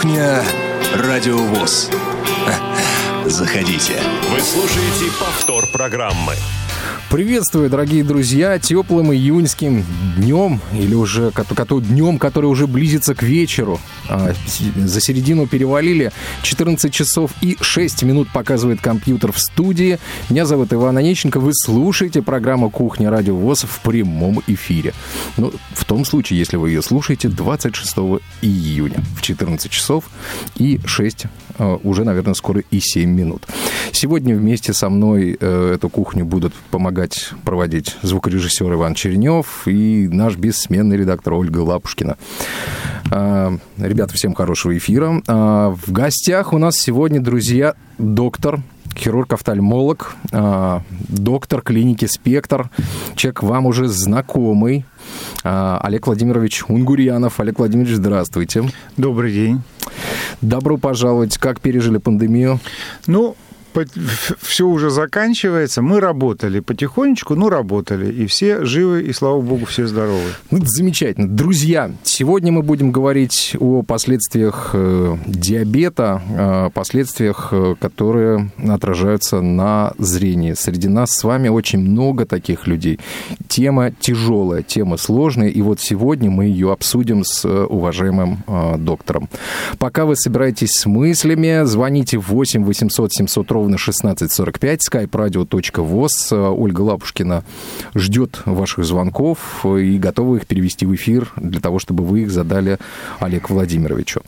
Кухня Радиовоз. Заходите. Вы слушаете повтор программы. Приветствую, дорогие друзья, теплым июньским днем, или уже днем, который уже близится к вечеру. А, за середину перевалили. 14 часов и 6 минут показывает компьютер в студии. Меня зовут Иван Онищенко. Вы слушаете программу «Кухня Радио ВОЗ» в прямом эфире. Ну, в том случае, если вы ее слушаете 26 июня в 14 часов и 6 а, уже, наверное, скоро и 7 минут. Сегодня вместе со мной э, эту кухню будут помогать проводить звукорежиссер Иван Чернев и наш бессменный редактор Ольга Лапушкина. А, ребята, всем хорошего эфира. В гостях у нас сегодня, друзья, доктор хирург-офтальмолог, доктор клиники «Спектр», человек вам уже знакомый, Олег Владимирович Унгурьянов. Олег Владимирович, здравствуйте. Добрый день. Добро пожаловать. Как пережили пандемию? Ну, все уже заканчивается. Мы работали потихонечку, ну, работали. И все живы, и, слава богу, все здоровы. Ну, замечательно. Друзья, сегодня мы будем говорить о последствиях э, диабета, э, последствиях, э, которые отражаются на зрении. Среди нас с вами очень много таких людей. Тема тяжелая, тема сложная, и вот сегодня мы ее обсудим с уважаемым доктором. Пока вы собираетесь с мыслями, звоните 8 800 700 ровно 16.45, skype-radio.voz. Ольга Лапушкина ждет ваших звонков и готова их перевести в эфир для того, чтобы вы их задали Олег Владимировичу.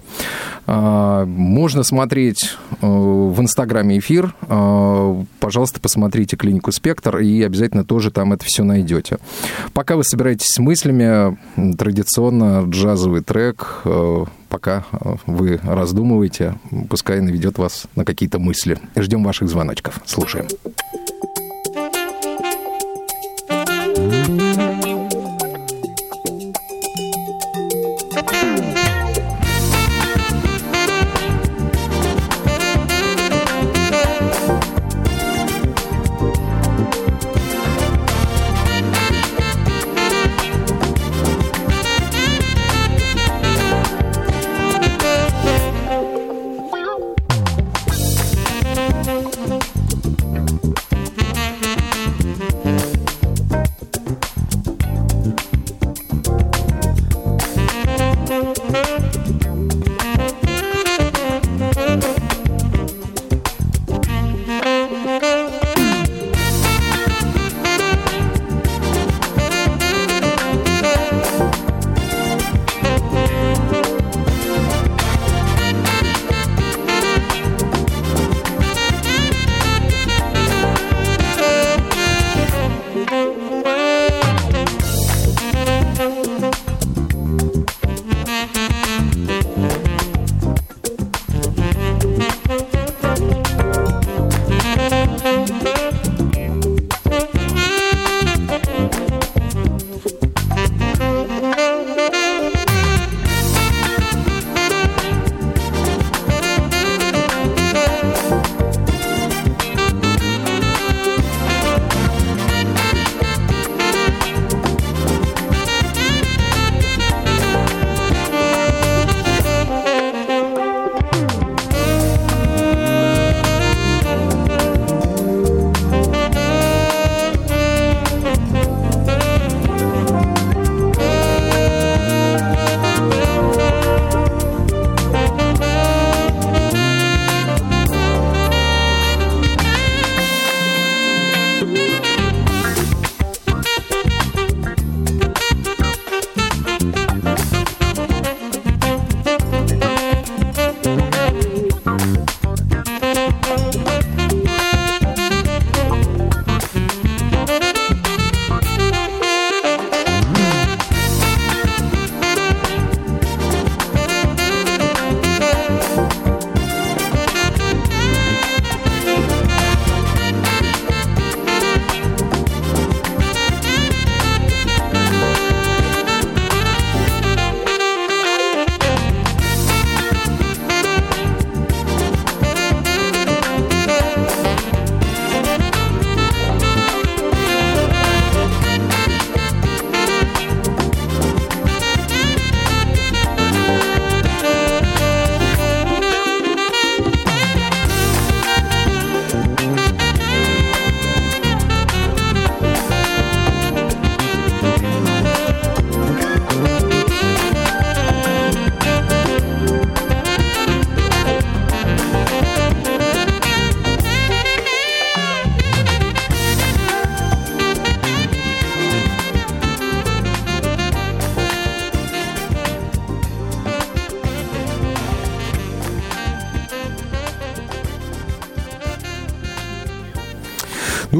А, можно смотреть э, в Инстаграме эфир. А, пожалуйста, посмотрите клинику «Спектр» и обязательно тоже там это все найдете. Пока вы собираетесь с мыслями, традиционно джазовый трек э, пока э, вы раздумываете, пускай наведет вас на какие-то мысли. Ждем ваших звоночков. Слушаем.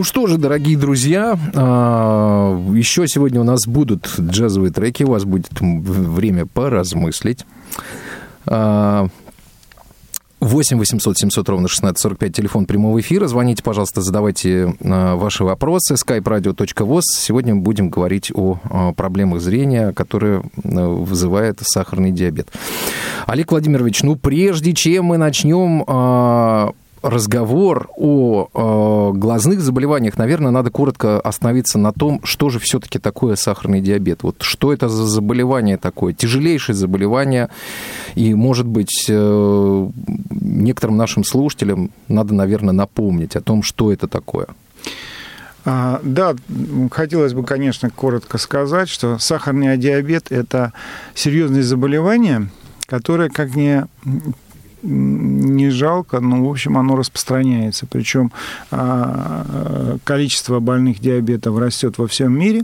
Ну что же, дорогие друзья, а, еще сегодня у нас будут джазовые треки, у вас будет время поразмыслить. 8 800 700 ровно 1645, телефон прямого эфира. Звоните, пожалуйста, задавайте а, ваши вопросы. skype-radio.voz. Сегодня будем говорить о а, проблемах зрения, которые вызывает сахарный диабет. Олег Владимирович, ну прежде чем мы начнем разговор о э, глазных заболеваниях, наверное, надо коротко остановиться на том, что же все-таки такое сахарный диабет. Вот что это за заболевание такое? Тяжелейшее заболевание. И, может быть, э, некоторым нашим слушателям надо, наверное, напомнить о том, что это такое. А, да, хотелось бы, конечно, коротко сказать, что сахарный диабет – это серьезное заболевание, которое, как ни не жалко, но, в общем, оно распространяется. Причем а, количество больных диабетом растет во всем мире.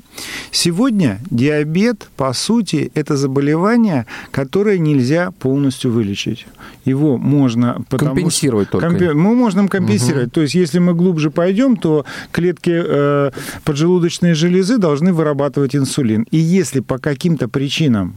Сегодня диабет, по сути, это заболевание, которое нельзя полностью вылечить. Его можно... Компенсировать что, только. Компи... Мы можем компенсировать. Угу. То есть, если мы глубже пойдем, то клетки э, поджелудочной железы должны вырабатывать инсулин. И если по каким-то причинам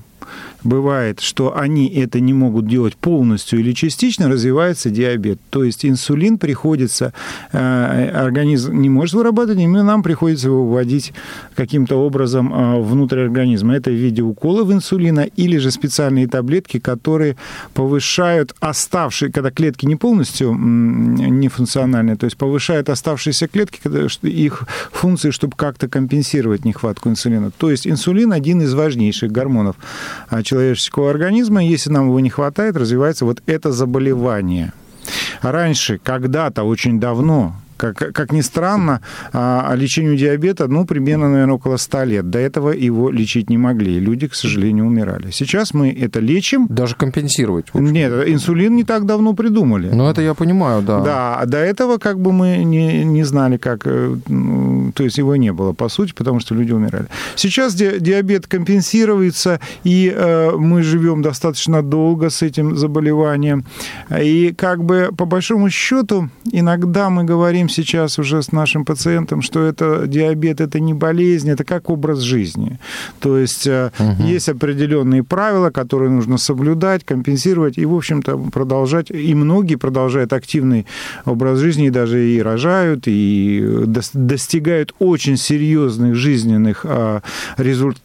бывает, что они это не могут делать полностью или частично, развивается диабет. То есть инсулин приходится, э, организм не может вырабатывать, и нам приходится его вводить каким-то образом э, внутрь организма. Это в виде уколов инсулина или же специальные таблетки, которые повышают оставшие, когда клетки не полностью нефункциональные, то есть повышают оставшиеся клетки, их функции, чтобы как-то компенсировать нехватку инсулина. То есть инсулин один из важнейших гормонов человеческого организма. Если нам его не хватает, развивается вот это заболевание. Раньше, когда-то, очень давно, как, как ни странно, а, лечению диабета, ну, примерно, наверное, около 100 лет. До этого его лечить не могли. Люди, к сожалению, умирали. Сейчас мы это лечим. Даже компенсировать? Нет, инсулин не так давно придумали. Ну, это я понимаю, да. Да, а до этого как бы мы не, не знали, как... Э, ну, то есть его не было, по сути, потому что люди умирали. Сейчас ди диабет компенсируется, и э, мы живем достаточно долго с этим заболеванием. И как бы, по большому счету, иногда мы говорим сейчас уже с нашим пациентом, что это диабет, это не болезнь, это как образ жизни. То есть угу. есть определенные правила, которые нужно соблюдать, компенсировать и, в общем-то, продолжать. И многие продолжают активный образ жизни, и даже и рожают, и достигают очень серьезных жизненных а, результатов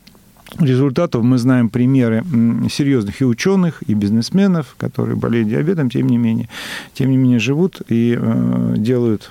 результатов. Мы знаем примеры серьезных и ученых, и бизнесменов, которые болеют диабетом, тем не менее, тем не менее живут и э, делают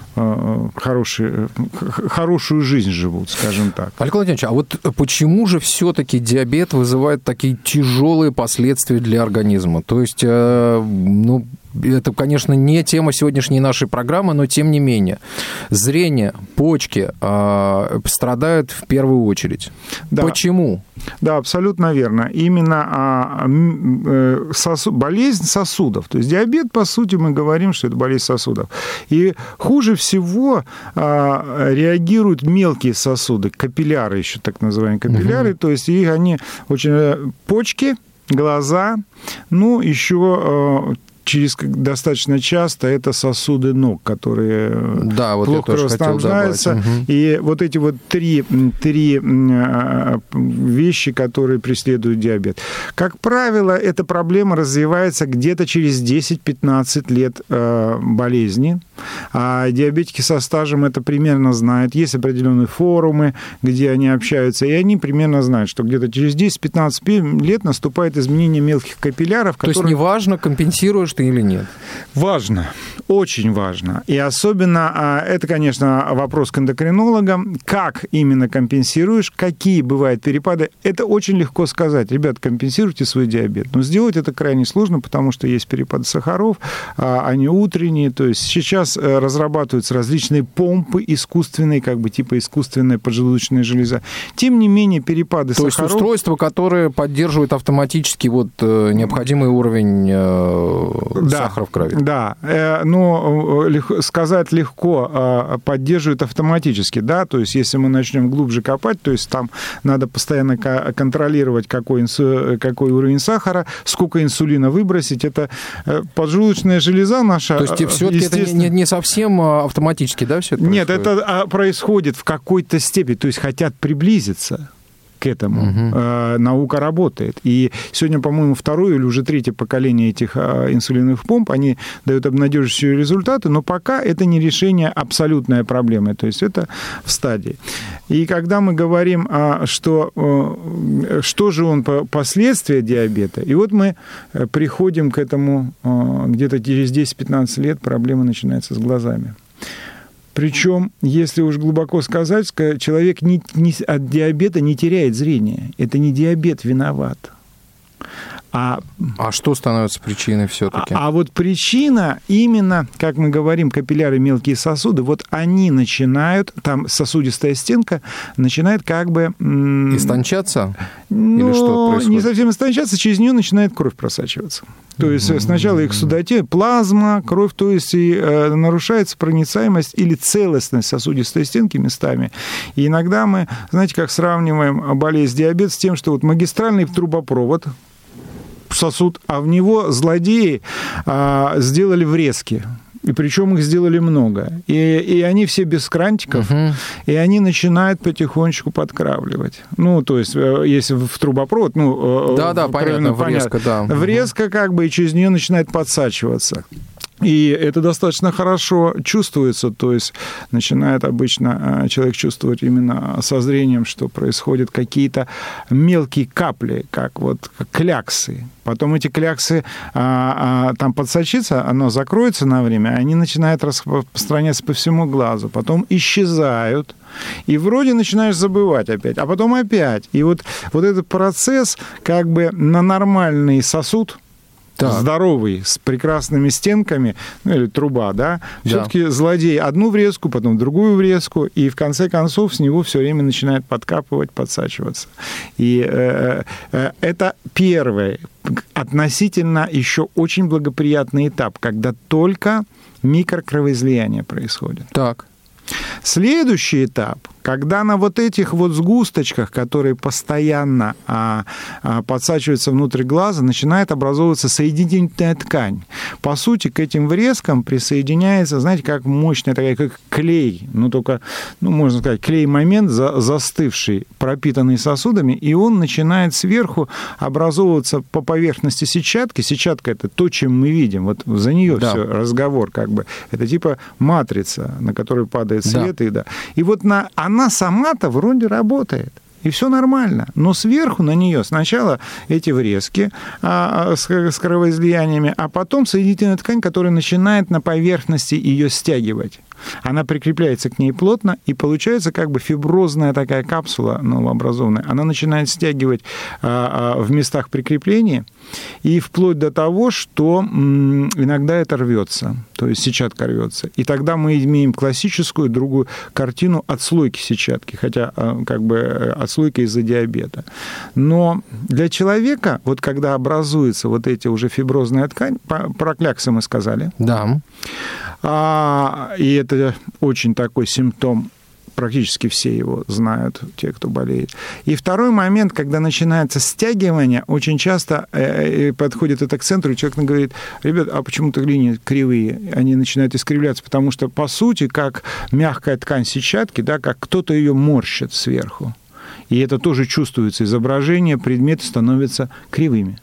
хорошие, хорошую жизнь живут, скажем так. Олег Владимирович, а вот почему же все-таки диабет вызывает такие тяжелые последствия для организма? То есть, э, ну, это, конечно, не тема сегодняшней нашей программы, но тем не менее. Зрение, почки э, страдают в первую очередь. Да. Почему? Да, абсолютно верно. Именно а, э, сосу, болезнь сосудов. То есть диабет, по сути, мы говорим, что это болезнь сосудов. И хуже всего а, реагируют мелкие сосуды, капилляры еще так называемые капилляры. Угу. То есть их они очень... Э, почки, глаза, ну, еще э, через достаточно часто это сосуды ног, которые да, вот плохо расснабжаются. Угу. И вот эти вот три, три а, вещи, которые преследуют диабет. Как правило, эта проблема развивается где-то через 10-15 лет э, болезни. А диабетики со стажем это примерно знают. Есть определенные форумы, где они общаются, и они примерно знают, что где-то через 10-15 лет наступает изменение мелких капилляров. То которые... есть неважно, компенсируешь ты или нет? Важно, очень важно. И особенно, а, это, конечно, вопрос к эндокринологам, как именно компенсируешь, какие бывают перепады. Это очень легко сказать. Ребят, компенсируйте свой диабет. Но сделать это крайне сложно, потому что есть перепады сахаров, а, они утренние. То есть сейчас э, разрабатываются различные помпы искусственные, как бы типа искусственная поджелудочная железа. Тем не менее, перепады То сахаров... То есть устройства, которые поддерживают автоматически вот э, необходимый уровень э, да, сахара в крови. Да, но сказать легко, поддерживают автоматически, да, то есть если мы начнем глубже копать, то есть там надо постоянно контролировать, какой, какой уровень сахара, сколько инсулина выбросить, это поджелудочная железа наша. То есть все-таки это не, не не совсем а, автоматически, да, все это Нет, происходит? это а, происходит в какой-то степени, то есть хотят приблизиться к этому. Мгм. Э, наука работает. И сегодня, по-моему, второе или уже третье поколение этих а, инсулиновых помп, они дают обнадеживающие результаты, но пока это не решение абсолютной проблемы, то есть это в стадии. И когда мы говорим, а, что, э, что же он по- последствия диабета, и вот мы э, приходим к этому э, где-то через 10-15 лет проблема начинается с глазами. Причем, если уж глубоко сказать, ска- человек не- не- от диабета не теряет зрение. Это не диабет виноват. А, А что становится причиной а, все-таки? а вот причина именно, как мы говорим, капилляры, мелкие сосуды, вот они начинают, там сосудистая стенка начинает как бы... м, Истончаться? ну, что происходит? не совсем истончаться, через нее начинает кровь просачиваться. То есть сначала их судоте, плазма, кровь, то есть и э, нарушается проницаемость или целостность сосудистой стенки местами. И иногда мы, знаете, как сравниваем болезнь диабет с тем, что вот магистральный трубопровод, сосуд, а в него злодеи а, сделали врезки. И причем их сделали много. И, и они все без крантиков, Мгм. и они начинают потихонечку подкравливать. Ну, то есть, э, если в трубопровод, ну... э, Да-да, в понятно, кровяной- врезка, да. Врезка как бы, и через нее начинает подсачиваться. И это достаточно хорошо чувствуется, то есть начинает обычно э, человек чувствовать именно со зрением, что происходят какие-то мелкие капли, как вот кляксы. Потом эти кляксы а, а, там подсочится, оно закроется на время, они начинают распространяться по всему глазу, потом исчезают, и вроде начинаешь забывать опять, а потом опять. И вот, вот этот процесс как бы на нормальный сосуд, Так. здоровый, с прекрасными стенками, ну или труба, да, Да. все-таки злодей одну врезку, потом другую врезку, и в конце концов с него все время начинает подкапывать, подсачиваться. И э, э, это первый, относительно еще очень благоприятный этап, когда только микрокровоизлияние происходит. Так. Следующий этап, когда на вот этих вот сгусточках, которые постоянно а, а, подсачиваются внутрь глаза, начинает образовываться соединительная ткань. По сути, к этим врезкам присоединяется, знаете, как мощная такая, как клей, ну только, ну можно сказать, клей-момент за, застывший, пропитанный сосудами, и он начинает сверху образовываться по поверхности сетчатки. Сетчатка это то, чем мы видим, вот за нее Да. все разговор как бы. Это типа матрица, на которую падает свет. И, да. и вот на, она сама-то вроде работает. И все нормально. Но сверху на нее сначала эти врезки а, а, с, с кровоизлияниями, а потом соединительная ткань, которая начинает на поверхности ее стягивать. Она прикрепляется к ней плотно, и получается как бы фиброзная такая капсула новообразованная. Она начинает стягивать а, а, в местах прикрепления, и вплоть до того, что иногда это рвется, то есть сетчатка рвется. И тогда мы имеем классическую другую картину отслойки сетчатки, хотя а, как бы э, отслойка из-за диабета. Но для человека, вот когда образуется вот эти уже фиброзная ткань, про кляксы мы сказали, Да. а, и это очень такой симптом практически все его знают, те, кто болеет. И второй момент, когда начинается стягивание, очень часто э, э, подходит это к центру, и человек говорит, ребят, а почему-то линии кривые, они начинают искривляться, потому что, по сути, как мягкая ткань сетчатки, да, как кто-то ее морщит сверху. И это тоже чувствуется. Изображение, предметы становятся кривыми.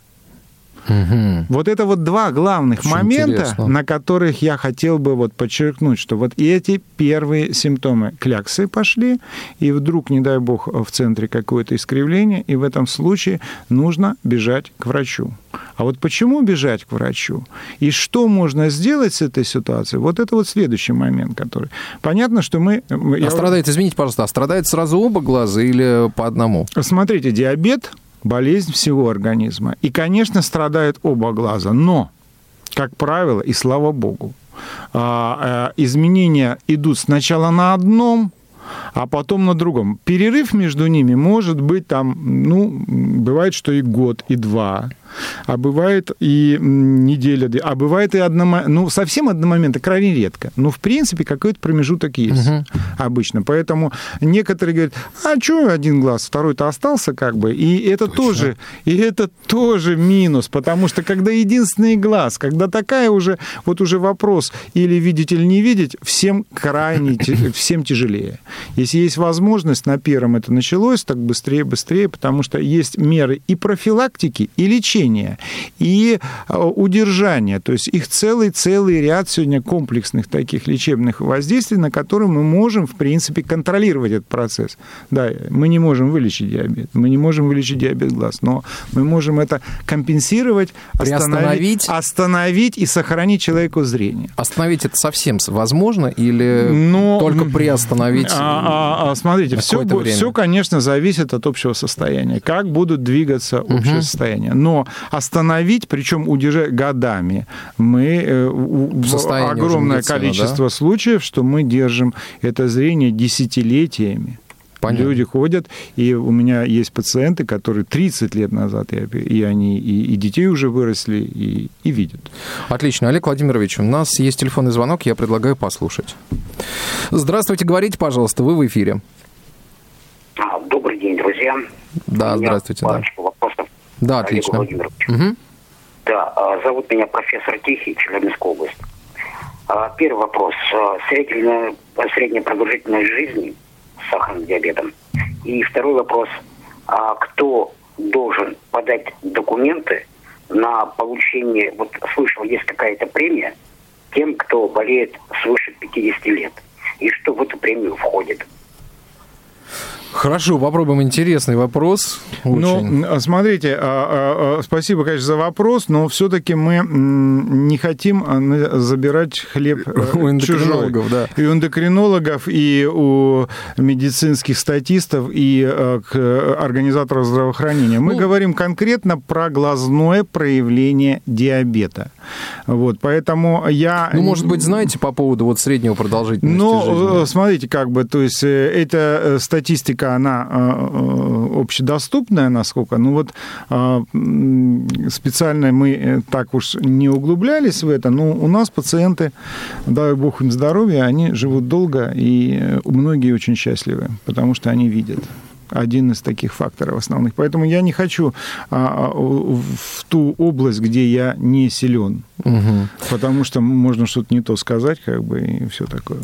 Мгм. Вот это вот два главных Очень момента, интересно. на которых я хотел бы вот подчеркнуть, что вот эти первые симптомы кляксы пошли, и вдруг, не дай бог, в центре какое-то искривление, и в этом случае нужно бежать к врачу. А вот почему бежать к врачу? И что можно сделать с этой ситуацией? Вот это вот следующий момент, который... Понятно, что мы... А я- страдает, извините, пожалуйста, а страдает сразу оба глаза или по одному? Смотрите, диабет – болезнь всего организма. И, конечно, страдают оба глаза. Но, как правило, и слава богу, а, э, изменения идут сначала на одном, а потом на другом. Перерыв между ними может быть там, ну, бывает, что и год, и два. А бывает и неделя, а бывает и одномоментно. Ну, совсем одномоментно крайне редко. Но, в принципе, какой-то промежуток есть угу. обычно. Поэтому некоторые говорят, а что один глаз, второй-то остался как бы. И это Точно. тоже, и это тоже минус, потому что когда единственный глаз, когда такая уже, вот уже вопрос, или видеть, или не видеть, всем крайне, всем тяжелее. Если есть возможность, на первом это началось, так быстрее, быстрее, потому что есть меры и профилактики, и лечения, и а, удержания. То есть их целый-целый ряд сегодня комплексных таких лечебных воздействий, на которые мы можем, в принципе, контролировать этот процесс. Да, мы не можем вылечить диабет, мы не можем вылечить диабет глаз, но мы можем это компенсировать, остановить, остановить и сохранить человеку зрение. Остановить это совсем возможно или но, только приостановить? А, а, а, смотрите, все, все, конечно, зависит от общего состояния. Как будут двигаться общее угу. состояние. Но остановить, причем удержать годами, мы э, огромное количество да? случаев, что мы держим это зрение десятилетиями. Понятно. Люди ходят, и у меня есть пациенты, которые 30 лет назад, и, и они и, и детей уже выросли, и, и видят. Отлично. Олег Владимирович, у нас есть телефонный звонок, я предлагаю послушать. Здравствуйте, говорите, пожалуйста, вы в эфире. А, добрый день, друзья. Да, здравствуйте. Да. Да, отлично. Угу. Да, а, зовут меня профессор Тихий, Челябинская область. А, первый вопрос. Средняя, средняя продолжительность жизни – сахарным диабетом. И второй вопрос, а кто должен подать документы на получение, вот слышал, есть какая-то премия тем, кто болеет свыше 50 лет. И что в эту премию входит? Хорошо, попробуем интересный вопрос. Очень. Ну, смотрите, а, а, а, спасибо, конечно, за вопрос, но все-таки мы не хотим забирать хлеб э, у эндокринологов, чужой. да. И у эндокринологов, и у медицинских статистов, и э, к организаторов здравоохранения. Мы ну, говорим конкретно про глазное проявление диабета. Вот, поэтому я... Ну, может быть, знаете по поводу вот среднего продолжительности ну, жизни? смотрите, как бы, то есть э, эта статистика статистика, она э, э, общедоступная, насколько, ну вот э, специально мы так уж не углублялись в это, но у нас пациенты, дай бог им здоровья, они живут долго, и многие очень счастливы, потому что они видят один из таких факторов основных. Поэтому я не хочу а, а в ту область, где я не силен, угу. потому что можно что-то не то сказать, как бы, и все такое.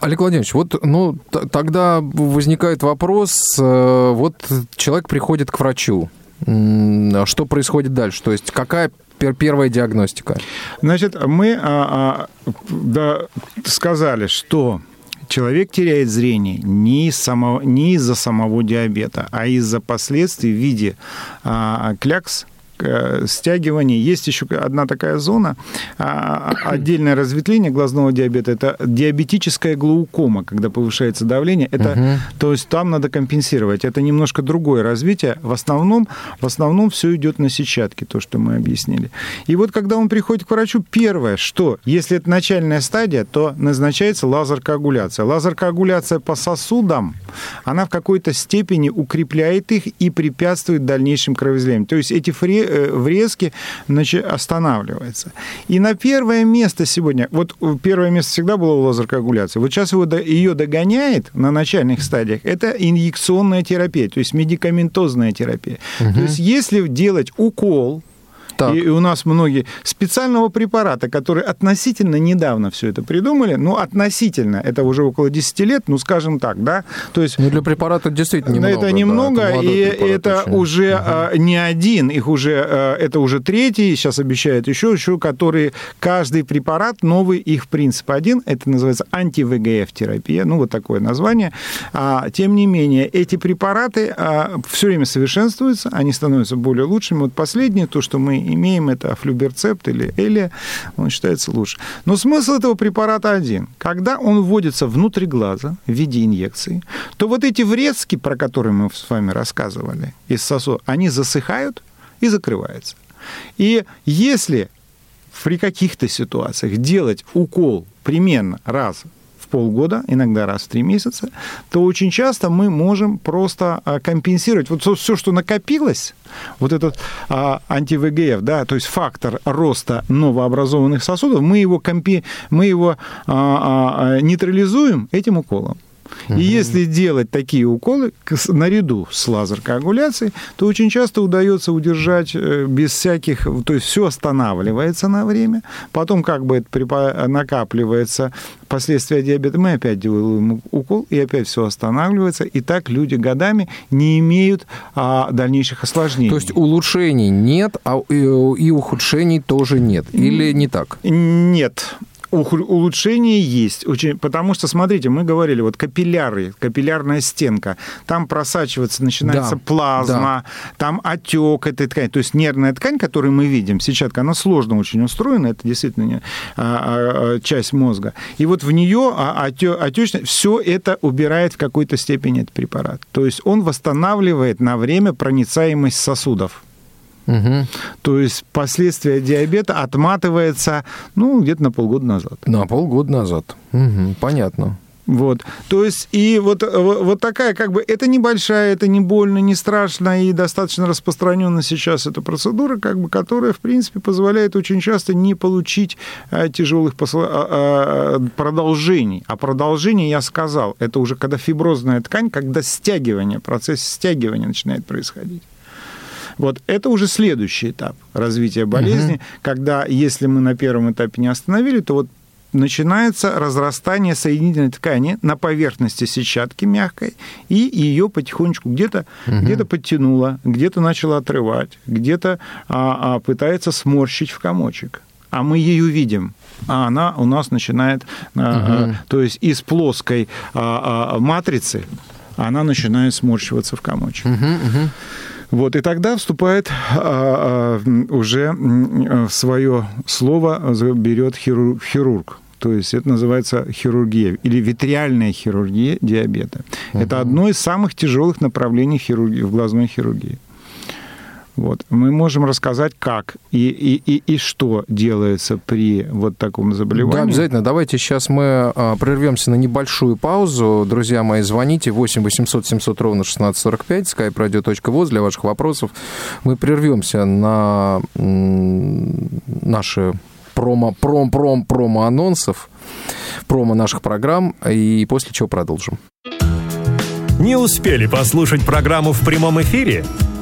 Олег Владимирович, вот ну, тогда возникает вопрос, э, вот человек приходит к врачу, что происходит дальше? То есть какая первая диагностика? Значит, мы а, а, да, сказали, что человек теряет зрение не, из самого, не из-за самого диабета, а из-за последствий в виде а, клякс, стягивание. Есть еще одна такая зона, а, отдельное разветвление глазного диабета, это диабетическая глаукома, когда повышается давление. Это, угу. То есть там надо компенсировать. Это немножко другое развитие. В основном, в основном все идет на сетчатке, то, что мы объяснили. И вот когда он приходит к врачу, первое, что, если это начальная стадия, то назначается лазер-коагуляция. Лазер-коагуляция по сосудам, она в какой-то степени укрепляет их и препятствует дальнейшим кровоизлияниям. То есть эти фре Э, врезки значит, останавливается. И на первое место сегодня, вот первое место всегда было у лазеркоагуляции, вот сейчас его, ее догоняет на начальных стадиях, это инъекционная терапия, то есть медикаментозная терапия. Угу. То есть если делать укол, так. И у нас многие специального препарата, который относительно недавно все это придумали, ну, относительно, это уже около 10 лет, ну, скажем так, да, то есть... Ну, для препарата действительно немного. Это немного, да, это и это очень. уже угу. не один, их уже, а, это уже третий, сейчас обещают еще, еще, которые, каждый препарат новый, их принцип один, это называется анти-ВГФ-терапия, ну, вот такое название. А, тем не менее, эти препараты а, все время совершенствуются, они становятся более лучшими. Вот последнее, то, что мы имеем, это флюберцепт или элия, он считается лучше. Но смысл этого препарата один. Когда он вводится внутрь глаза в виде инъекции, то вот эти врезки, про которые мы с вами рассказывали, из сосудов, они засыхают и закрываются. И если при каких-то ситуациях делать укол примерно раз полгода, иногда раз в три месяца, то очень часто мы можем просто а, компенсировать вот все, что накопилось, вот этот а, анти-ВГФ, да, то есть фактор роста новообразованных сосудов, мы его, компи, мы его а, а, нейтрализуем этим уколом. Угу. И если делать такие уколы наряду с лазер-коагуляцией, то очень часто удается удержать э, без всяких... То есть все останавливается на время, потом как бы это накапливается последствия диабета, мы опять делаем укол, и опять все останавливается. И так люди годами не имеют а, дальнейших осложнений. То есть улучшений нет, а и, и ухудшений тоже нет? Или не так? Нет улучшение есть. Очень, потому что, смотрите, мы говорили, вот капилляры, капиллярная стенка, там просачиваться начинается да, плазма, да. там отек этой ткани. То есть нервная ткань, которую мы видим, сетчатка, она сложно очень устроена, это действительно а, а, часть мозга. И вот в нее а, отечность, все это убирает в какой-то степени этот препарат. То есть он восстанавливает на время проницаемость сосудов. Угу. То есть последствия диабета отматывается, ну, где-то на полгода назад. На полгода назад. Угу, понятно. Вот. То есть, и вот, вот такая, как бы, это небольшая, это не больно, не страшно, и достаточно распространена сейчас эта процедура, как бы, которая, в принципе, позволяет очень часто не получить а, тяжелых посл... а, а, продолжений. А продолжение, я сказал, это уже когда фиброзная ткань, когда стягивание, процесс стягивания начинает происходить. Вот это уже следующий этап развития болезни, угу. когда если мы на первом этапе не остановили, то вот начинается разрастание соединительной ткани на поверхности сетчатки мягкой, и ее потихонечку где-то угу. где подтянуло, где-то начало отрывать, где-то а, а, пытается сморщить в комочек. А мы ее видим, а она у нас начинает, угу. а, то есть из плоской а, а, матрицы она начинает сморщиваться в комочек. Угу, угу. Вот, и тогда вступает а, а, уже в свое слово берет хирург, хирург. То есть это называется хирургия или витриальная хирургия диабета. Угу. Это одно из самых тяжелых направлений хирургии, в глазной хирургии. Вот. Мы можем рассказать, как и, и, и, и что делается при вот таком заболевании. Да, обязательно. Давайте сейчас мы а, прервемся на небольшую паузу. Друзья мои, звоните 8 800 700 ровно 1645, skype-radio.voz для ваших вопросов. Мы прервемся на наши промо, пром, пром, промо анонсов, промо наших программ, и после чего продолжим. Не успели послушать программу в прямом эфире?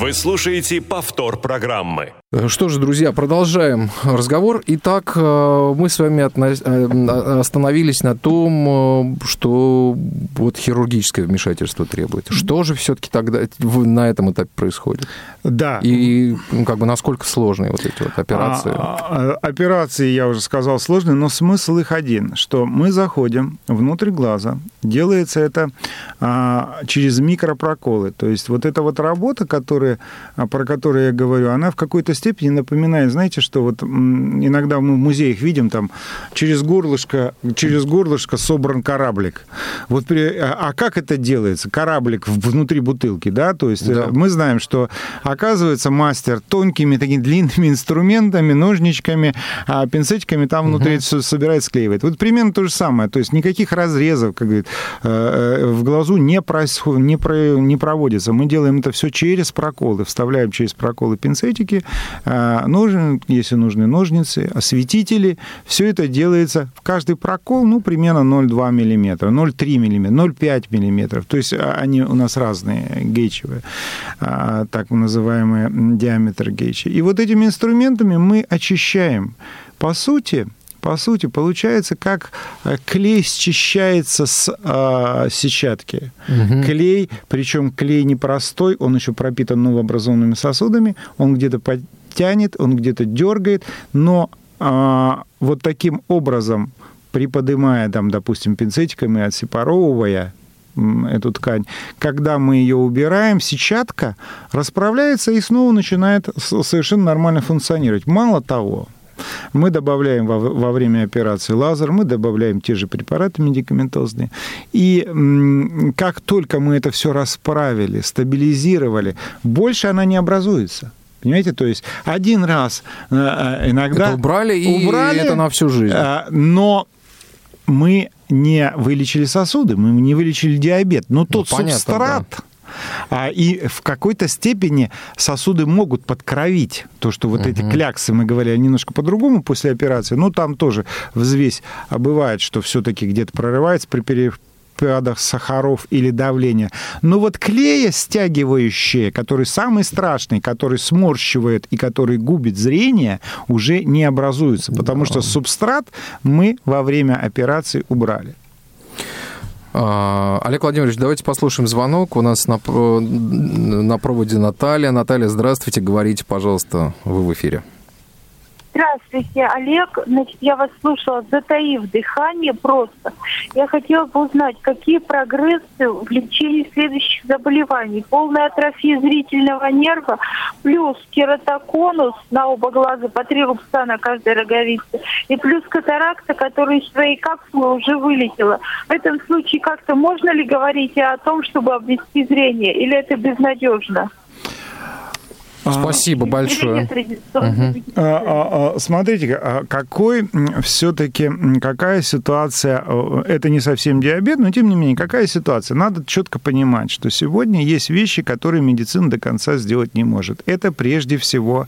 Вы слушаете повтор программы. Что же, друзья, продолжаем разговор. Итак, э, мы с вами э, остановились на том, э, что вот хирургическое вмешательство требует. Что же все-таки тогда на этом этапе происходит? Да. И ну, как бы насколько сложные вот эти вот операции? А, а, операции, я уже сказал, сложные, но смысл их один, что мы заходим внутрь глаза, делается это а, через микропроколы. То есть вот эта вот работа, которая, про которую я говорю, она в какой-то степени напоминает, знаете, что вот иногда мы в музеях видим там через горлышко, через горлышко собран кораблик. Вот при, а, а как это делается? Кораблик внутри бутылки, да? То есть да. мы знаем, что оказывается мастер тонкими такими длинными инструментами, ножничками, а пинцетиками там внутри угу. все собирает, склеивает. Вот примерно то же самое. То есть никаких разрезов, как говорит, э, э, в глазу не, происходит, не, про, не проводится. Мы делаем это все через проколы, вставляем через проколы пинцетики, а, ножны, если нужны ножницы, осветители. Все это делается в каждый прокол, ну, примерно 0,2 мм, 0,3 мм, 0,5 мм. То есть а, они у нас разные, гейчевые, а, так называемые диаметр гейча. И вот этими инструментами мы очищаем. По сути, по сути, получается, как э, клей счищается с э, сетчатки. Угу. Клей, причем клей непростой, он еще пропитан новообразованными сосудами, он где-то тянет, он где-то дергает, но а, вот таким образом приподнимая там, допустим, пинцетиком и отсепаровывая эту ткань, когда мы ее убираем, сетчатка расправляется и снова начинает совершенно нормально функционировать. Мало того, мы добавляем во, во время операции лазер, мы добавляем те же препараты медикаментозные. И как только мы это все расправили, стабилизировали, больше она не образуется. Понимаете, то есть один раз э, э, иногда... Это убрали, и убрали, это на всю жизнь. Э, но мы не вылечили сосуды, мы не вылечили диабет. Но ну, тот понятно, субстрат... Да и в какой-то степени сосуды могут подкровить. То, что вот угу. эти кляксы, мы говорили, немножко по-другому после операции, но там тоже взвесь а бывает, что все-таки где-то прорывается при перепадах сахаров или давления. Но вот клея стягивающие, который самый страшный, который сморщивает и который губит зрение, уже не образуются, потому да. что субстрат мы во время операции убрали. А, Олег Владимирович, давайте послушаем звонок. У нас на, на проводе Наталья. Наталья, здравствуйте. Говорите, пожалуйста, вы в эфире. Здравствуйте, Олег. Значит, я вас слушала, затаив дыхание просто. Я хотела бы узнать, какие прогрессы в лечении следующих заболеваний. Полная атрофия зрительного нерва, плюс кератоконус на оба глаза по три рубца на каждой роговице, и плюс катаракта, которая из своей капсулы уже вылетела. В этом случае как-то можно ли говорить о том, чтобы обвести зрение, или это безнадежно? А, Спасибо большое. А, а, смотрите, какой все-таки, какая ситуация, это не совсем диабет, но тем не менее, какая ситуация? Надо четко понимать, что сегодня есть вещи, которые медицина до конца сделать не может. Это прежде всего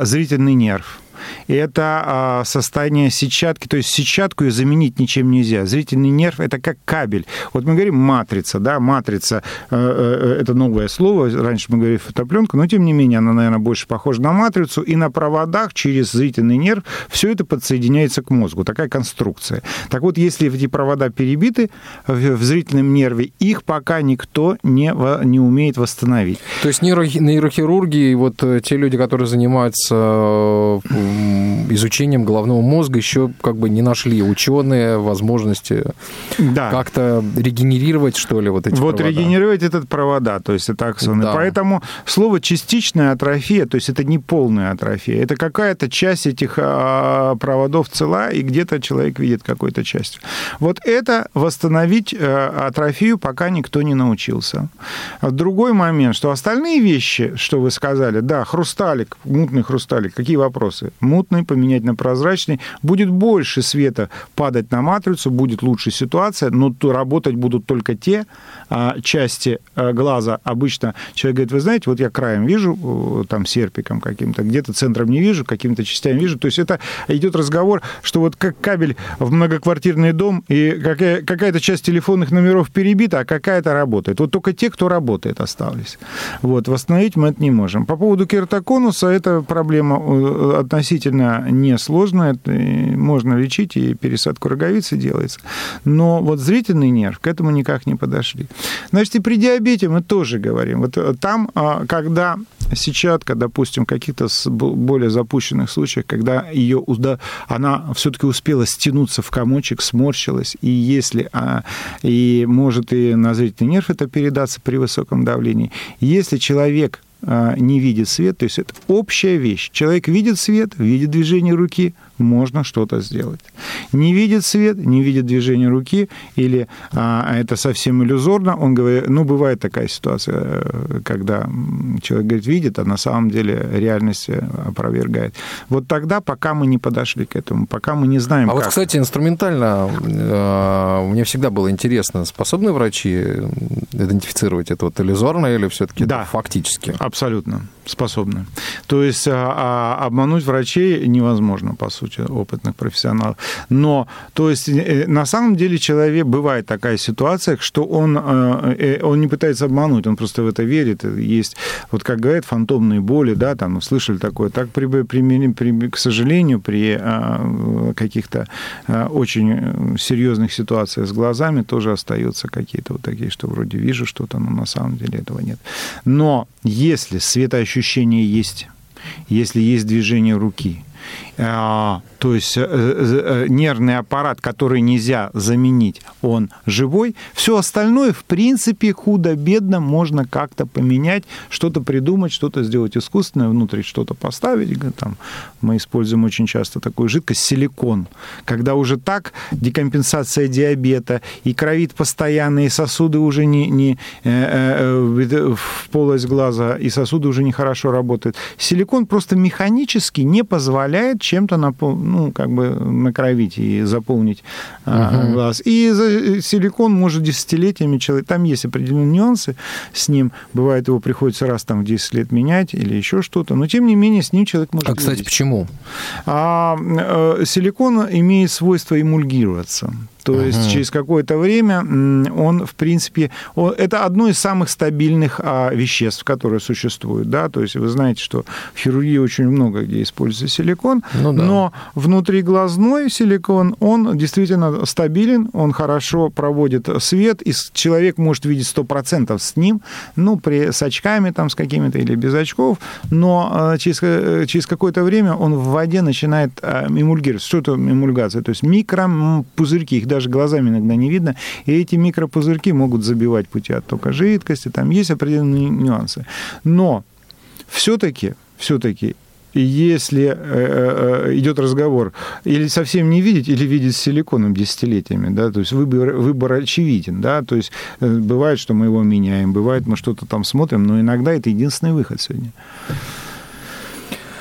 зрительный нерв это а, состояние сетчатки, то есть сетчатку ее заменить ничем нельзя. Зрительный нерв – это как кабель. Вот мы говорим матрица, да, матрица э, э, – это новое слово, раньше мы говорили фотопленка, но тем не менее она, наверное, больше похожа на матрицу, и на проводах через зрительный нерв все это подсоединяется к мозгу, такая конструкция. Так вот, если эти провода перебиты в зрительном нерве, их пока никто не, не умеет восстановить. То есть нейрохирурги, вот э, те люди, которые занимаются изучением головного мозга еще как бы не нашли ученые возможности да. как-то регенерировать, что ли, вот эти Вот провода. регенерировать этот провода, то есть это аксоны. Да. Поэтому слово частичная атрофия, то есть это не полная атрофия, это какая-то часть этих а, проводов цела, и где-то человек видит какую-то часть. Вот это восстановить а, атрофию пока никто не научился. Другой момент, что остальные вещи, что вы сказали, да, хрусталик, мутный хрусталик, какие вопросы? Мутный поменять на прозрачный, будет больше света падать на матрицу, будет лучше ситуация, но работать будут только те а, части а, глаза. Обычно человек говорит, вы знаете, вот я краем вижу, там серпиком каким-то, где-то центром не вижу, какими-то частями вижу. То есть это идет разговор, что вот как кабель в многоквартирный дом, и какая, какая-то часть телефонных номеров перебита, а какая-то работает. Вот только те, кто работает, остались. Вот, восстановить мы это не можем. По поводу кератоконуса, это проблема несложная, можно лечить, и пересадку роговицы делается. Но вот зрительный нерв к этому никак не подошли. Значит, и при диабете мы тоже говорим. Вот э, там, а, когда сетчатка, допустим, каких-то более запущенных случаях, когда ее, она все-таки успела стянуться в комочек, сморщилась, и если, а, и может и на зрительный нерв это передаться при высоком давлении, если человек не видит свет, то есть это общая вещь. Человек видит свет, видит движение руки, можно что-то сделать. Не видит свет, не видит движение руки, или а, это совсем иллюзорно, он говорит, ну, бывает такая ситуация, э, когда человек говорит, видит, а на самом деле реальность э, опровергает. Вот тогда, пока мы не подошли к этому, пока мы не знаем, А как... вот, кстати, инструментально э, мне всегда было интересно, способны врачи идентифицировать это вот иллюзорно или все-таки да, фактически? Абсолютно способны. То есть а, а, обмануть врачей невозможно, по сути сути, опытных профессионалов. Но, то есть, э, на самом деле человек, бывает такая ситуация, что он, э, э, он не пытается обмануть, он просто в это верит. Есть, вот как говорят, фантомные боли, да, там, слышали такое. Так, при, при, при, к сожалению, при каких-то очень серьезных ситуациях с глазами тоже остаются какие-то вот такие, что вроде вижу что-то, но на самом деле этого нет. Но если светоощущение есть, если есть движение руки, то есть э, э, нервный аппарат, который нельзя заменить, он живой. Все остальное, в принципе, худо-бедно можно как-то поменять, что-то придумать, что-то сделать искусственное, внутри что-то поставить. Там, мы используем очень часто такую жидкость, силикон. Когда уже так декомпенсация диабета, и кровит постоянно, и сосуды уже не, не э, в полость глаза, и сосуды уже нехорошо работают. Силикон просто механически не позволяет чем-то напол... ну, как бы накровить и заполнить uh-huh. глаз. И силикон может десятилетиями человек... Там есть определенные нюансы с ним. Бывает, его приходится раз там в 10 лет менять или еще что-то. Но, тем не менее, с ним человек может... А, кстати, видеть. почему? А, э, силикон имеет свойство эмульгироваться. То есть uh-huh. через какое-то время он, в принципе, он, это одно из самых стабильных а, веществ, которые существуют. Да? То есть вы знаете, что в хирургии очень много где используется силикон, ну, да. но внутриглазной силикон, он действительно стабилен, он хорошо проводит свет, и человек может видеть 100% с ним, ну, при, с очками там, с какими-то или без очков, но а, через, э, через какое-то время он в воде начинает а, эмульгироваться. Что это эмульгация? То есть микропузырьки, их даже глазами иногда не видно, и эти микропузырьки могут забивать пути оттока жидкости, там есть определенные нюансы. Но все-таки, все-таки если э, э, э, идет разговор, или совсем не видеть, или видеть с силиконом десятилетиями, да, то есть выбор, выбор очевиден, да, то есть бывает, что мы его меняем, бывает, мы что-то там смотрим, но иногда это единственный выход сегодня.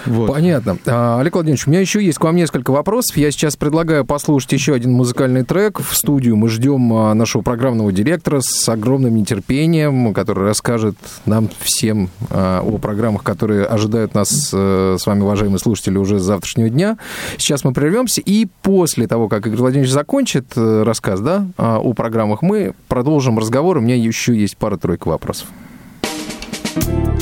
Вот. Понятно. А, Олег Владимирович, у меня еще есть к вам несколько вопросов. Я сейчас предлагаю послушать еще один музыкальный трек. В студию мы ждем а, нашего программного директора с огромным нетерпением, который расскажет нам всем а, о программах, которые ожидают нас а, с вами, уважаемые слушатели, уже с завтрашнего дня. Сейчас мы прервемся, и после того, как Игорь Владимирович закончит э, рассказ да, о программах, мы продолжим разговор. У меня еще есть пара-тройка вопросов. Кухня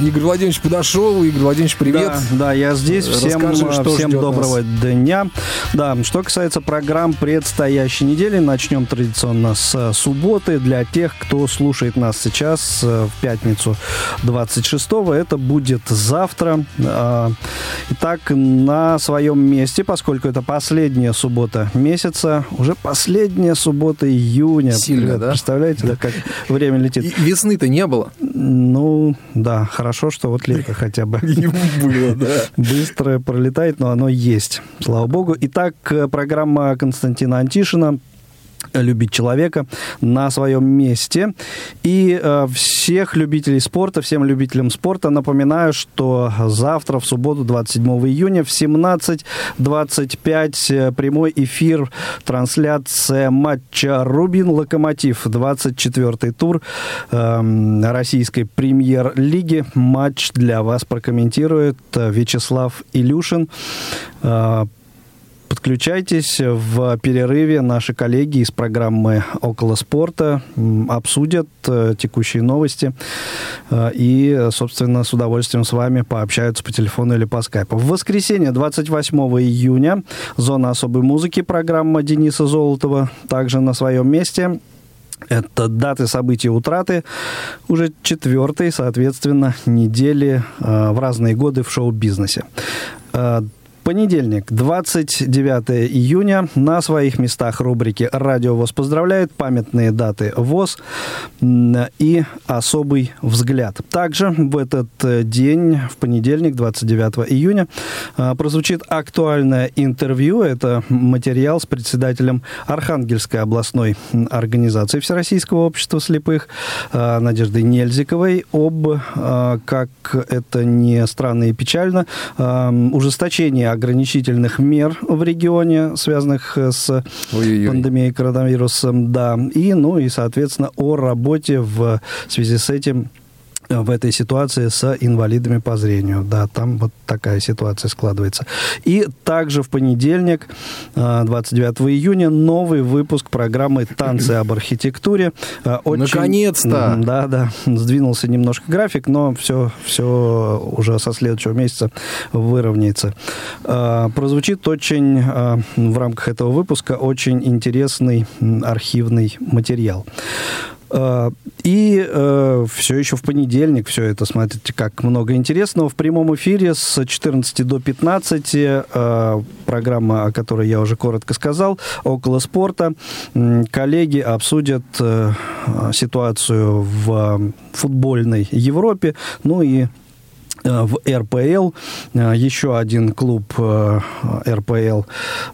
Игорь Владимирович подошел. Игорь Владимирович, привет. Да, да, я здесь. Всем, Расскажи, что всем доброго дня. Да, что касается программ предстоящей недели, начнем традиционно с субботы. Для тех, кто слушает нас сейчас э, в пятницу 26-го, это будет завтра. А, Итак, на своем месте, поскольку это последняя суббота месяца, уже последняя суббота июня. Сильно, да? Представляете, да, как время летит? Весны-то не было. Ну, да, хорошо, что вот лето хотя бы было, да. быстро пролетает, но оно есть, слава богу. Итак, э, программа Константина Антишина любить человека на своем месте. И э, всех любителей спорта, всем любителям спорта напоминаю, что завтра, в субботу, 27 июня, в 17.25 э, прямой эфир, трансляция матча Рубин-Локомотив, 24-й тур э, российской премьер-лиги. Матч для вас прокомментирует э, Вячеслав Илюшин. Э, Подключайтесь в перерыве. Наши коллеги из программы «Около спорта» обсудят э, текущие новости э, и, собственно, с удовольствием с вами пообщаются по телефону или по скайпу. В воскресенье, 28 июня, зона особой музыки, программа Дениса Золотова, также на своем месте. Это даты событий утраты, уже четвертые, соответственно, недели э, в разные годы в шоу-бизнесе. Э, Понедельник, 29 июня. На своих местах рубрики «Радио ВОЗ поздравляет», памятные даты ВОЗ и особый взгляд. Также в этот э, день, в понедельник, 29 июня, э, прозвучит актуальное интервью. Это материал с председателем Архангельской областной организации Всероссийского общества слепых э, Надеждой Нельзиковой об, как это не странно и печально, ужесточении ограничительных мер в регионе, связанных э, с Ой-ой-ой. пандемией коронавируса, да, и, ну, и, соответственно, о работе в связи с этим в этой ситуации с инвалидами по зрению. Да, там вот такая ситуация складывается. И также в понедельник, э, 29 июня, новый выпуск программы «Танцы об архитектуре». Э, очень- Наконец-то! Да, да, сдвинулся немножко график, но все, все уже со следующего месяца выровняется. Э, Прозвучит очень э, в рамках этого выпуска очень интересный архивный материал. Э, И все еще в понедельник, все это, смотрите, как много интересного. В прямом эфире с 14 до 15 э, программа, о которой я уже коротко сказал, около спорта. Коллеги обсудят э, ситуацию в футбольной Европе, ну и э, в РПЛ. Э, Еще один клуб э, РПЛ,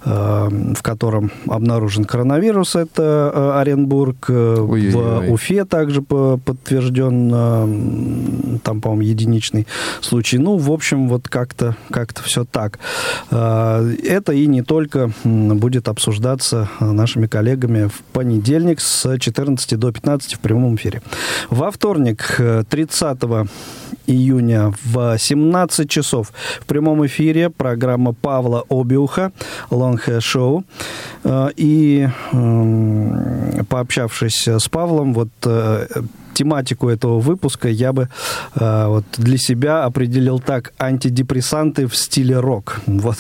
э, в котором обнаружен коронавирус, это э, Оренбург. Э, Ой-ой-ой. В Уфе также по- подтвержден, э, там, по-моему, единичный случай. Ну, в общем, вот как-то как все так. Э, Это и не только будет обсуждаться э, нашими коллегами в понедельник с 14 до 15 в прямом эфире. Во вторник, э, 30 июня в 17 часов в прямом эфире программа Павла Обиуха «Long Hair Show». Э, И м, пообщавшись с Павлом, вот э, тематику этого выпуска я бы э, вот для себя определил так антидепрессанты в стиле рок. Вот.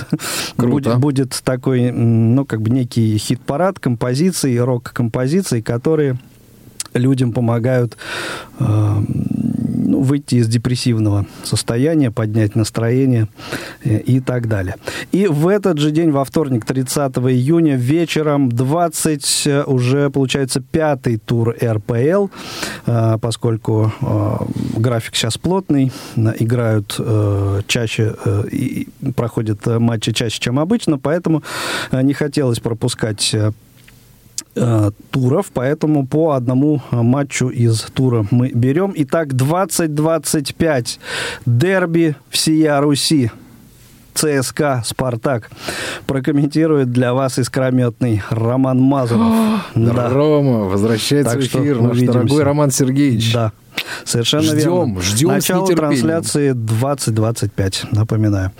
Круто. Будет, будет такой, ну, как бы некий хит-парад композиций, рок-композиций, которые людям помогают э, ну, выйти из депрессивного состояния, поднять настроение э, и так далее. И в этот же день, во вторник, 30 июня, вечером 20, э, уже, получается, пятый тур РПЛ, э, поскольку график сейчас плотный, играют чаще, и проходят матчи чаще, чем обычно, поэтому не хотелось пропускать туров, поэтому по одному матчу из тура мы берем. Итак, 2025 дерби всея Руси. ЦСКА «Спартак». Прокомментирует для вас искрометный Роман Мазуров. Да. Рома, возвращается Так в эфир наш увидимся. дорогой Роман Сергеевич. Да. Совершенно Ждем, верно. ждем с Начало трансляции 2025, напоминаю.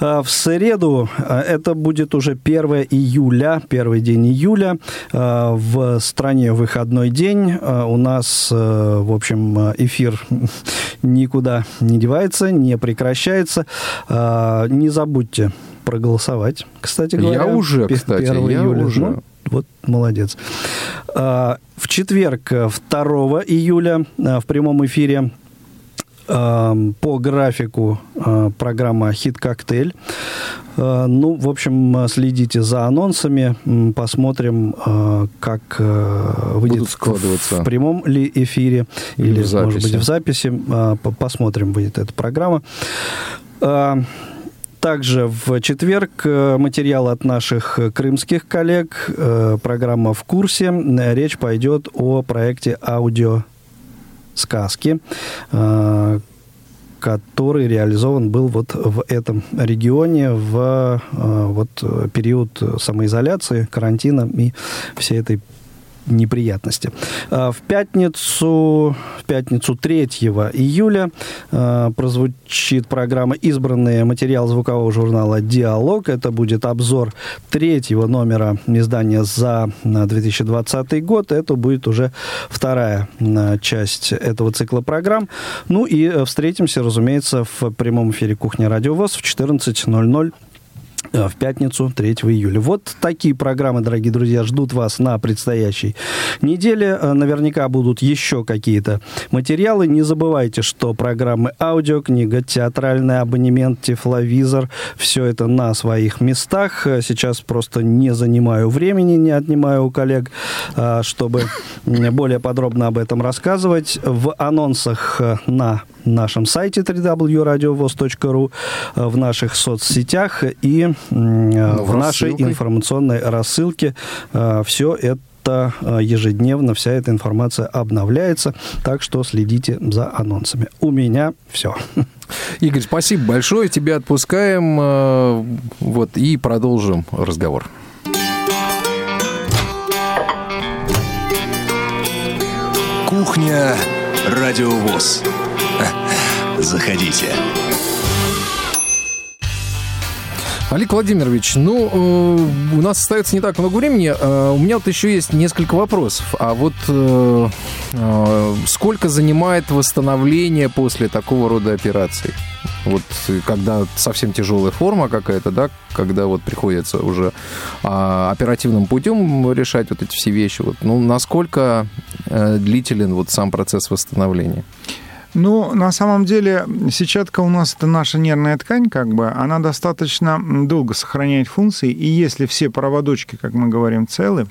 А, В среду, а, это будет уже 1 июля, первый день июля, а, в стране выходной день. У нас, а, в общем, а, эфир никуда не девается, не прекращается. Не забудьте проголосовать, кстати Я говоря. уже, Пе- кстати, 1 я июля. уже. Ну, вот молодец. А, В четверг, э, 2 июля, э, в прямом эфире э, по графику э, программа «Хит Коктейль». Э, Ну, в общем, э, следите за анонсами, посмотрим, э, как э, выйдет в прямом ли эфире Или или, может быть, в записи. Э, по- Посмотрим, выйдет эта программа. Также в четверг э, материал от наших э, крымских коллег. э, Программа «В курсе». Речь пойдет о проекте «Аудиосказки», который реализован был вот в этом регионе в вот период самоизоляции, карантина и всей этой неприятности. А, В пятницу, в пятницу 3 июля э, прозвучит программа «Избранный материал звукового журнала «Диалог». Это будет обзор третьего номера издания за э, 2020 год. Это будет уже вторая часть этого цикла программ. Ну и э, встретимся, разумеется, в прямом эфире «Кухня Радио ВОЗ» в 14.00 э, в пятницу 3 июля. Вот такие программы, дорогие друзья, ждут вас на предстоящей неделе. Э, Наверняка будут еще какие-то материалы. Не забывайте, что программы аудиокнига, театральный абонемент, тефловизор, все это на своих местах. Э, Сейчас просто не занимаю времени, не отнимаю у коллег, э, чтобы более подробно об этом рассказывать. В анонсах э, на нашем сайте www.radiovoz.ru, э, в наших соцсетях и э, Ну, в нашей рассылкой. информационной рассылке. Все это э, ежедневно, вся эта информация обновляется, так что следите за анонсами. У меня все. Игорь, спасибо большое. Тебя отпускаем. э, Вот, и продолжим разговор. Кухня Радиовоз. Заходите. Олег Владимирович, ну, э, у нас остается не так много времени. Э, у меня вот еще есть несколько вопросов. А вот э, э, сколько занимает восстановление после такого рода операций? Вот э, когда совсем тяжелая форма какая-то, да, когда вот приходится уже а, оперативным путем решать вот эти все вещи. Вот, ну, насколько э, длителен вот сам процесс восстановления? Ну, на самом деле, сетчатка у нас это наша нервная ткань, как бы, она достаточно долго сохраняет функции, и если все проводочки, как мы говорим, целы,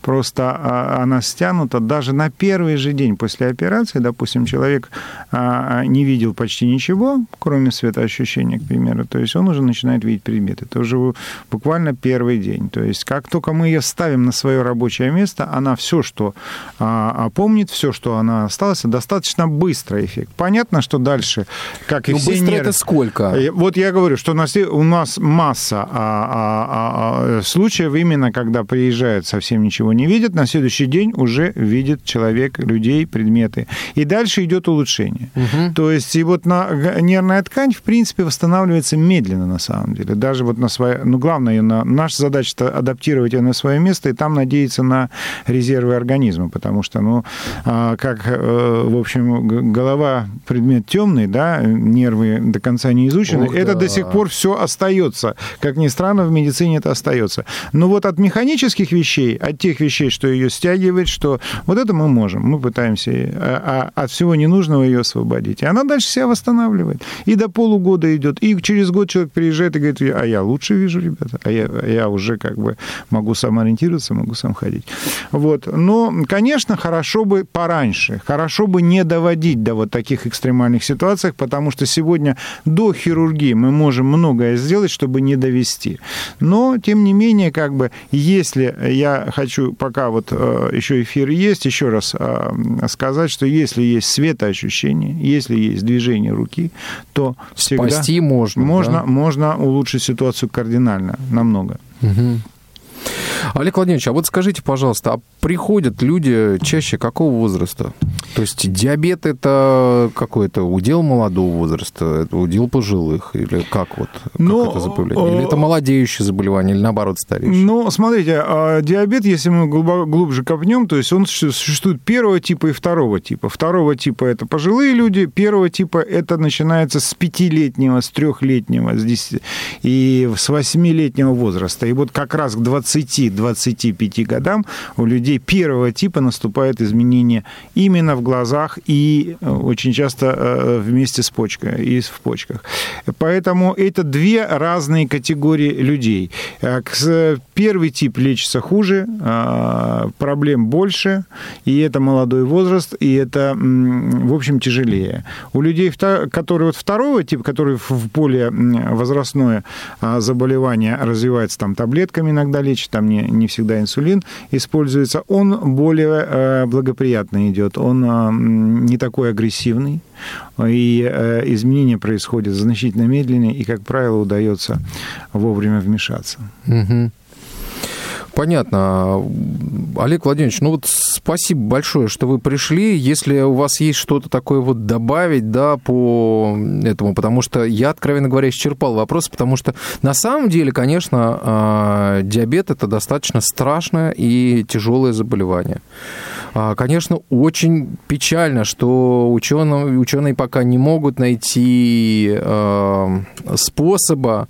просто а, она стянута, даже на первый же день после операции, допустим, человек а, не видел почти ничего, кроме светоощущения, к примеру, то есть он уже начинает видеть предметы. Это уже буквально первый день. То есть как только мы ее ставим на свое рабочее место, она все, что а, а, помнит, все, что она осталась, достаточно быстрый эффект. Понятно, что дальше, как и Ну, все быстро нервы- это сколько? Э, Вот я говорю, что у нас, у нас масса а, а, а, а, случаев именно, когда приезжают, совсем ничего не видят, на следующий день уже видит человек, людей, предметы. И дальше идет улучшение. То есть и вот на, нервная ткань, в принципе, восстанавливается медленно на самом деле. Даже вот на свое... Ну, главное, на, наша задача адаптировать ее на свое место и там надеяться на резервы организма, потому что, ну, а, как, э, в общем, г- предмет темный, да, нервы до конца не изучены, Ох, это да. до сих пор все остается. Как ни странно, в медицине это остается. Но вот от механических вещей, от тех вещей, что ее стягивает, что вот это мы можем, мы пытаемся а, а от всего ненужного ее освободить. И она дальше себя восстанавливает. И до полугода идет. И через год человек приезжает и говорит, а я лучше вижу, ребята, а я, а я уже как бы могу сам ориентироваться, могу сам ходить. Вот. Но, конечно, хорошо бы пораньше, хорошо бы не доводить до вот таких таких экстремальных ситуациях, потому что сегодня до хирургии мы можем многое сделать, чтобы не довести. Но, тем не менее, как бы, если я хочу, пока вот э, еще эфир есть, еще раз э, сказать, что если есть светоощущение, если есть движение руки, то всегда... Спасти можно. Можно, да? можно улучшить ситуацию кардинально, намного. Угу. Олег Владимирович, а вот скажите, пожалуйста, а приходят люди чаще какого возраста? То есть диабет это какой-то удел молодого возраста, это удел пожилых, или как вот как Ну, это заболевание? Или э, это молодеющее заболевание, или наоборот стареющее? Ну, смотрите, а диабет, если мы глубже копнем, то есть он су- существует первого типа и второго типа. Второго типа это пожилые люди, первого типа это начинается с пятилетнего, с трехлетнего, с 10, и с восьмилетнего возраста. И вот как раз к 20-25 годам у людей первого типа наступает изменение именно в глазах и э, очень часто э, вместе с почкой, и в почках. Поэтому это две разные категории людей. Э, Первый тип лечится хуже, проблем больше, и это молодой возраст, и это, в общем, тяжелее. У людей, которые вот второго типа, которые в- более возрастное заболевание развивается, там таблетками иногда лечат, там не, не всегда инсулин используется, он более э, благоприятно идет, он м, не такой агрессивный, и э, изменения происходят значительно медленнее, и, как правило, удается вовремя вмешаться. Мгм. Понятно. Олег Владимирович, ну вот спасибо большое, что вы пришли. Если у вас есть что-то такое вот добавить, да, по этому, потому что я, откровенно говоря, исчерпал вопрос, потому что на самом деле, конечно, а, диабет это достаточно страшное и тяжелое заболевание. А, Конечно, очень печально, что ученые, ученые пока не могут найти э, способа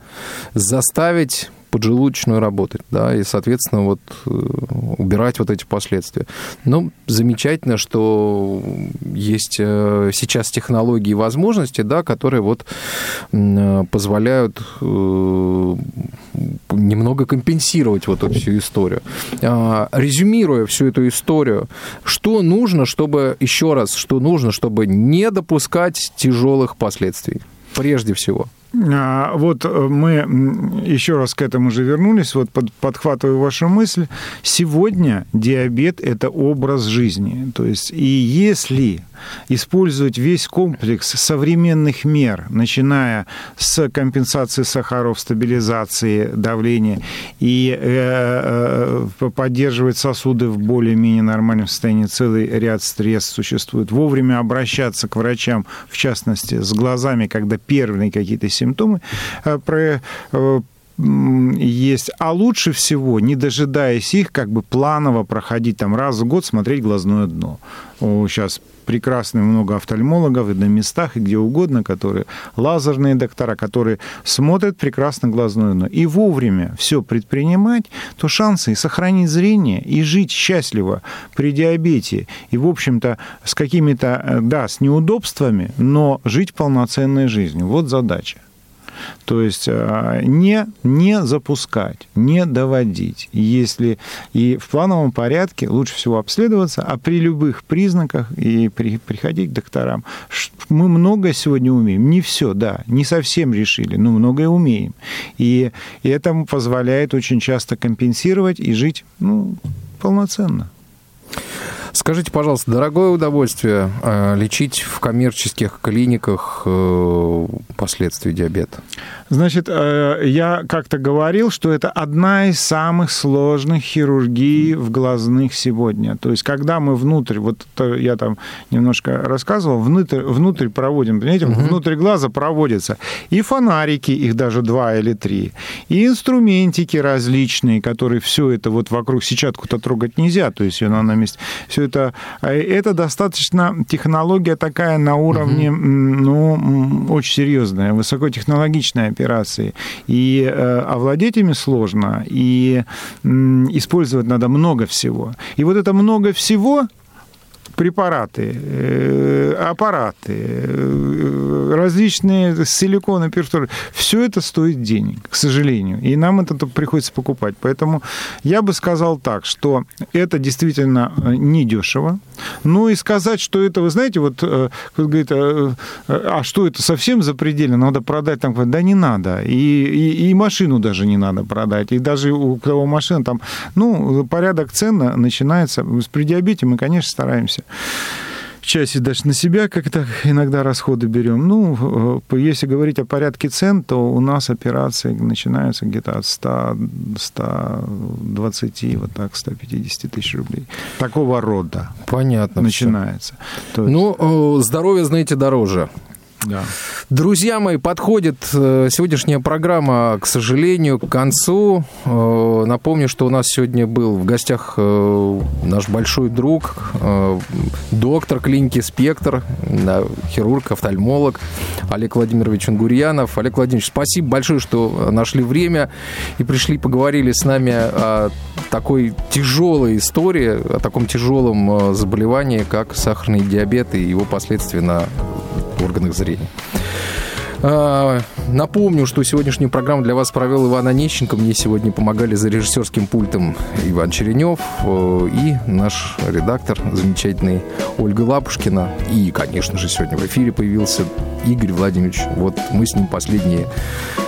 заставить поджелудочную работать, да, и, соответственно, вот э, убирать вот эти последствия. Ну, замечательно, что есть э, сейчас технологии и возможности, да, которые вот э, позволяют немного компенсировать вот эту всю историю. А, Резюмируя всю эту историю, что нужно, чтобы, еще раз, что нужно, чтобы не допускать тяжелых последствий? Прежде всего. А, Вот э, мы еще раз к этому же вернулись, вот под- подхватываю вашу мысль. Сегодня диабет – это образ жизни. То есть, и если использовать весь комплекс современных мер, начиная с компенсации сахаров, стабилизации давления и э, э, поддерживать сосуды в более-менее нормальном состоянии, целый ряд средств существует, вовремя обращаться к врачам, в частности, с глазами, когда первые какие-то симптомы э, про- э, есть. А лучше всего, не дожидаясь их, как бы планово проходить там раз в год, смотреть глазное дно. Сейчас прекрасно много офтальмологов и на местах, и где угодно, которые лазерные доктора, которые смотрят прекрасно глазное дно. И вовремя все предпринимать, то шансы и сохранить зрение, и жить счастливо при диабете, и, в общем-то, с какими-то, э, да, с неудобствами, но жить полноценной жизнью. Вот задача. То есть э, не, не запускать, не доводить. Если и в плановом порядке лучше всего обследоваться, а при любых признаках и при, приходить к докторам. Мы многое сегодня умеем. Не все, да, не совсем решили, но многое умеем. И, и это позволяет очень часто компенсировать и жить ну, полноценно. Скажите, пожалуйста, дорогое удовольствие э, лечить в коммерческих клиниках э, последствия диабета? Значит, э, я как-то говорил, что это одна из самых сложных хирургий в глазных сегодня. То есть, когда мы внутрь, вот это я там немножко рассказывал, внутрь, внутрь проводим, понимаете, внутрь глаза проводятся и фонарики, их даже два или три, и инструментики различные, которые все это вот вокруг сетчатку-то трогать нельзя, то есть она на месте. Все это, а это достаточно технология такая на уровне, м, ну, очень серьезная, высокотехнологичная операции. И э, овладеть ими сложно, и использовать надо много всего. И вот это много всего препараты, э, аппараты, э, различные силиконы, перфоры, все это стоит денег, к сожалению. И нам это приходится покупать. Поэтому я бы сказал так, что это действительно недешево. Ну и сказать, что это, вы знаете, вот, говорит, а что это совсем запредельно, надо продать там, да не надо. И, и, и машину даже не надо продать. И даже у кого машина там, ну, порядок цен начинается. При диабете мы, конечно, стараемся части даже на себя как-то иногда расходы берем. Ну, э, если говорить о порядке цен, то у нас операции начинаются где-то от 100, 120, вот так, 150 тысяч рублей. Такого рода. Понятно. Начинается. Есть... Ну, э, здоровье, знаете, дороже. Да. Друзья мои, подходит э, сегодняшняя программа, к сожалению, к концу. Э, напомню, что у нас сегодня был в гостях э, наш большой друг, доктор клиники «Спектр», хирург, офтальмолог Олег Владимирович Ангурьянов. Олег Владимирович, спасибо большое, что нашли время и пришли, поговорили с нами о такой тяжелой истории, о таком тяжелом заболевании, как сахарный диабет и его последствия на органах зрения. А, напомню, что сегодняшнюю программу для вас провел Иван Онищенко. Мне сегодня помогали за режиссерским пультом Иван Черенев э, и наш редактор замечательный Ольга Лапушкина. И, конечно же, сегодня в эфире появился Игорь Владимирович. Вот мы с ним последние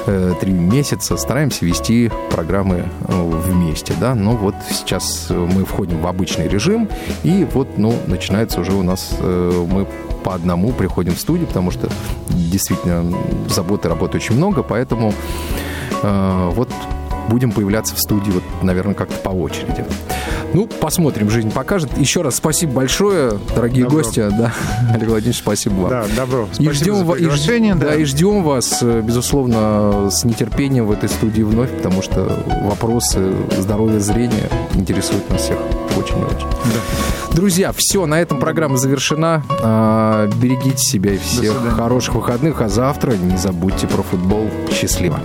э, три месяца стараемся вести программы э, вместе, да, но вот сейчас мы входим в обычный режим, и вот, ну, начинается уже у нас, мы по одному приходим в студию, потому что действительно заботы, работы очень много, поэтому э, вот будем появляться в студии, вот, наверное, как-то по очереди. Ну, посмотрим, жизнь покажет. Еще раз спасибо большое, дорогие добро. гости. Да, Олег Владимирович, спасибо вам. Да, добро. Спасибо и ждем, за и, да. да, и ждем вас, э, безусловно, с нетерпением в этой студии вновь, потому что вопросы здоровья зрения интересуют нас всех очень и очень. Да. Друзья, все, на этом программа завершена. А, берегите себя и всех хороших выходных, а завтра не забудьте про футбол. Счастливо.